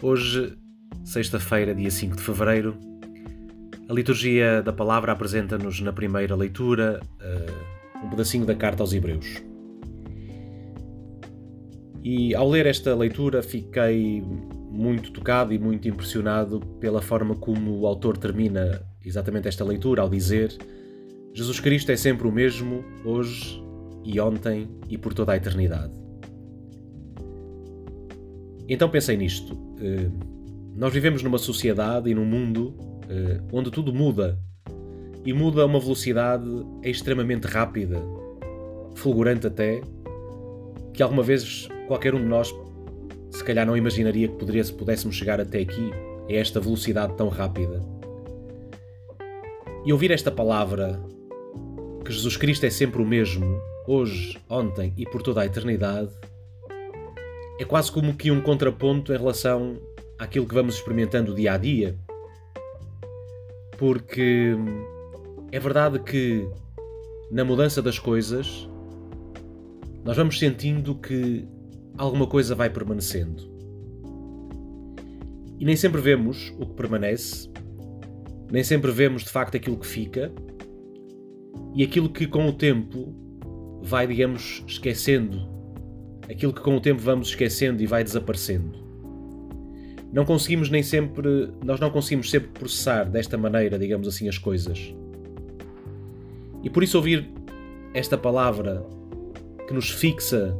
Hoje, sexta-feira, dia 5 de fevereiro, a liturgia da palavra apresenta-nos na primeira leitura uh, um pedacinho da carta aos Hebreus. E ao ler esta leitura fiquei muito tocado e muito impressionado pela forma como o autor termina exatamente esta leitura ao dizer: Jesus Cristo é sempre o mesmo, hoje e ontem e por toda a eternidade. Então pensei nisto. Eh, nós vivemos numa sociedade e num mundo eh, onde tudo muda. E muda a uma velocidade extremamente rápida, fulgurante até, que alguma vez qualquer um de nós se calhar não imaginaria que poderia, pudéssemos chegar até aqui, a esta velocidade tão rápida. E ouvir esta palavra, que Jesus Cristo é sempre o mesmo, hoje, ontem e por toda a eternidade, é quase como que um contraponto em relação àquilo que vamos experimentando dia a dia. Porque é verdade que na mudança das coisas nós vamos sentindo que alguma coisa vai permanecendo. E nem sempre vemos o que permanece, nem sempre vemos de facto aquilo que fica, e aquilo que com o tempo vai, digamos, esquecendo aquilo que com o tempo vamos esquecendo e vai desaparecendo. Não conseguimos nem sempre, nós não conseguimos sempre processar desta maneira, digamos assim, as coisas. E por isso ouvir esta palavra que nos fixa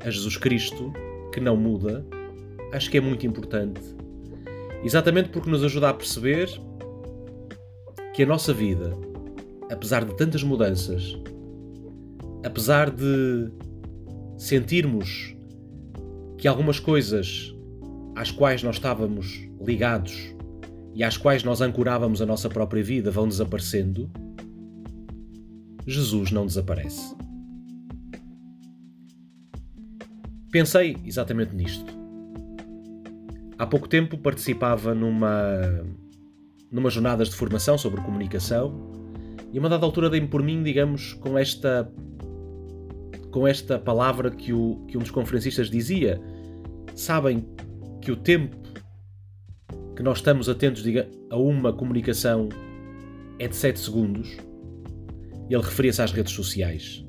a Jesus Cristo, que não muda, acho que é muito importante. Exatamente porque nos ajuda a perceber que a nossa vida, apesar de tantas mudanças, apesar de sentirmos que algumas coisas às quais nós estávamos ligados e às quais nós ancorávamos a nossa própria vida vão desaparecendo, Jesus não desaparece. Pensei exatamente nisto. Há pouco tempo participava numa numa jornadas de formação sobre comunicação e a uma dada altura dei-me por mim, digamos, com esta com esta palavra que, o, que um dos conferencistas dizia. Sabem que o tempo que nós estamos atentos diga, a uma comunicação é de 7 segundos. Ele referia-se às redes sociais.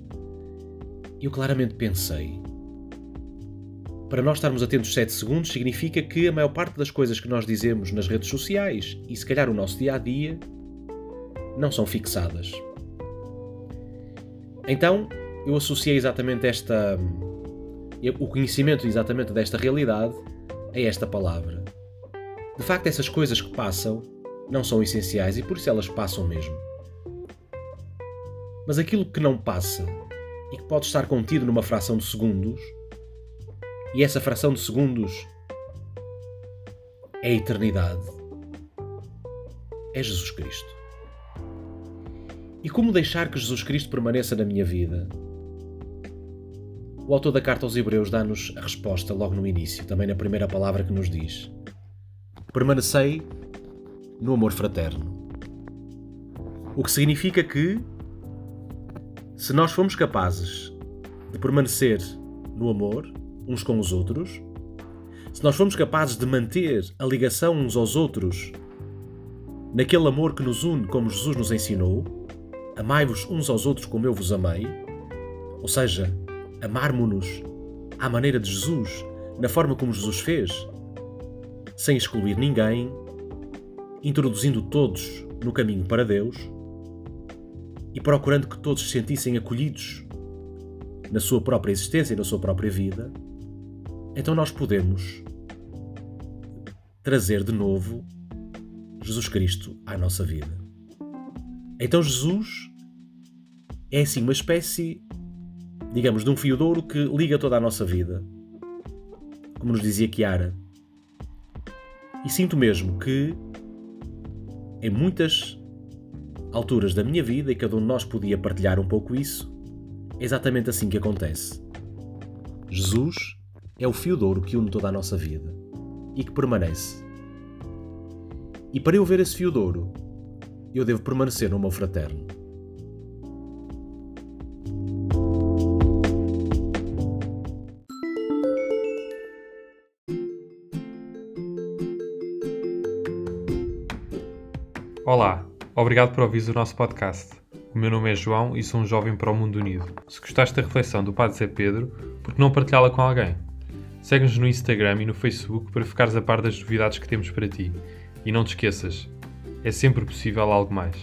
Eu claramente pensei: para nós estarmos atentos 7 segundos significa que a maior parte das coisas que nós dizemos nas redes sociais e se calhar o nosso dia a dia não são fixadas. Então, eu associei exatamente esta. o conhecimento exatamente desta realidade a esta palavra. De facto, essas coisas que passam não são essenciais e por isso elas passam mesmo. Mas aquilo que não passa e que pode estar contido numa fração de segundos, e essa fração de segundos é a eternidade, é Jesus Cristo. E como deixar que Jesus Cristo permaneça na minha vida? O autor da carta aos Hebreus dá-nos a resposta logo no início, também na primeira palavra que nos diz: Permanecei no amor fraterno. O que significa que, se nós formos capazes de permanecer no amor uns com os outros, se nós formos capazes de manter a ligação uns aos outros naquele amor que nos une, como Jesus nos ensinou, amai-vos uns aos outros como eu vos amei, ou seja, amarmos-nos à maneira de Jesus, na forma como Jesus fez, sem excluir ninguém, introduzindo todos no caminho para Deus e procurando que todos se sentissem acolhidos na sua própria existência e na sua própria vida, então nós podemos trazer de novo Jesus Cristo à nossa vida. Então Jesus é assim uma espécie digamos, de um fio de ouro que liga toda a nossa vida. Como nos dizia Chiara. E sinto mesmo que, em muitas alturas da minha vida, e cada um de nós podia partilhar um pouco isso, é exatamente assim que acontece. Jesus é o fio de ouro que une toda a nossa vida e que permanece. E para eu ver esse fio de ouro, eu devo permanecer no meu fraterno. Olá, obrigado por ouvir o nosso podcast. O meu nome é João e sou um jovem para o mundo unido. Se gostaste da reflexão do Padre Zé Pedro, por que não partilhá-la com alguém? Segue-nos no Instagram e no Facebook para ficares a par das novidades que temos para ti. E não te esqueças, é sempre possível algo mais.